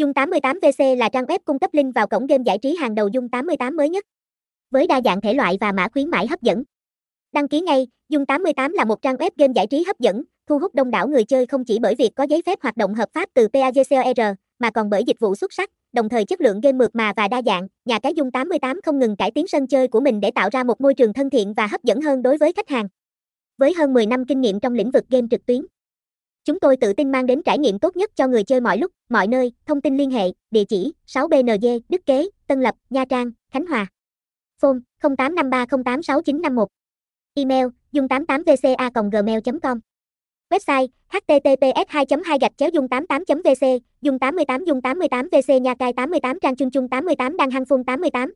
Dung 88VC là trang web cung cấp link vào cổng game giải trí hàng đầu Dung 88 mới nhất. Với đa dạng thể loại và mã khuyến mãi hấp dẫn. Đăng ký ngay, Dung 88 là một trang web game giải trí hấp dẫn, thu hút đông đảo người chơi không chỉ bởi việc có giấy phép hoạt động hợp pháp từ PAGCOR, mà còn bởi dịch vụ xuất sắc, đồng thời chất lượng game mượt mà và đa dạng. Nhà cái Dung 88 không ngừng cải tiến sân chơi của mình để tạo ra một môi trường thân thiện và hấp dẫn hơn đối với khách hàng. Với hơn 10 năm kinh nghiệm trong lĩnh vực game trực tuyến, Chúng tôi tự tin mang đến trải nghiệm tốt nhất cho người chơi mọi lúc, mọi nơi. Thông tin liên hệ, địa chỉ 6BNG, Đức Kế, Tân Lập, Nha Trang, Khánh Hòa. Phone 0853086951. Email dung 88 vca gmail com Website https 2 2 gạch chéo dung 88 vc dung 88 dung 88 vc nha cai 88 trang chung chung 88 đang hăng phun 88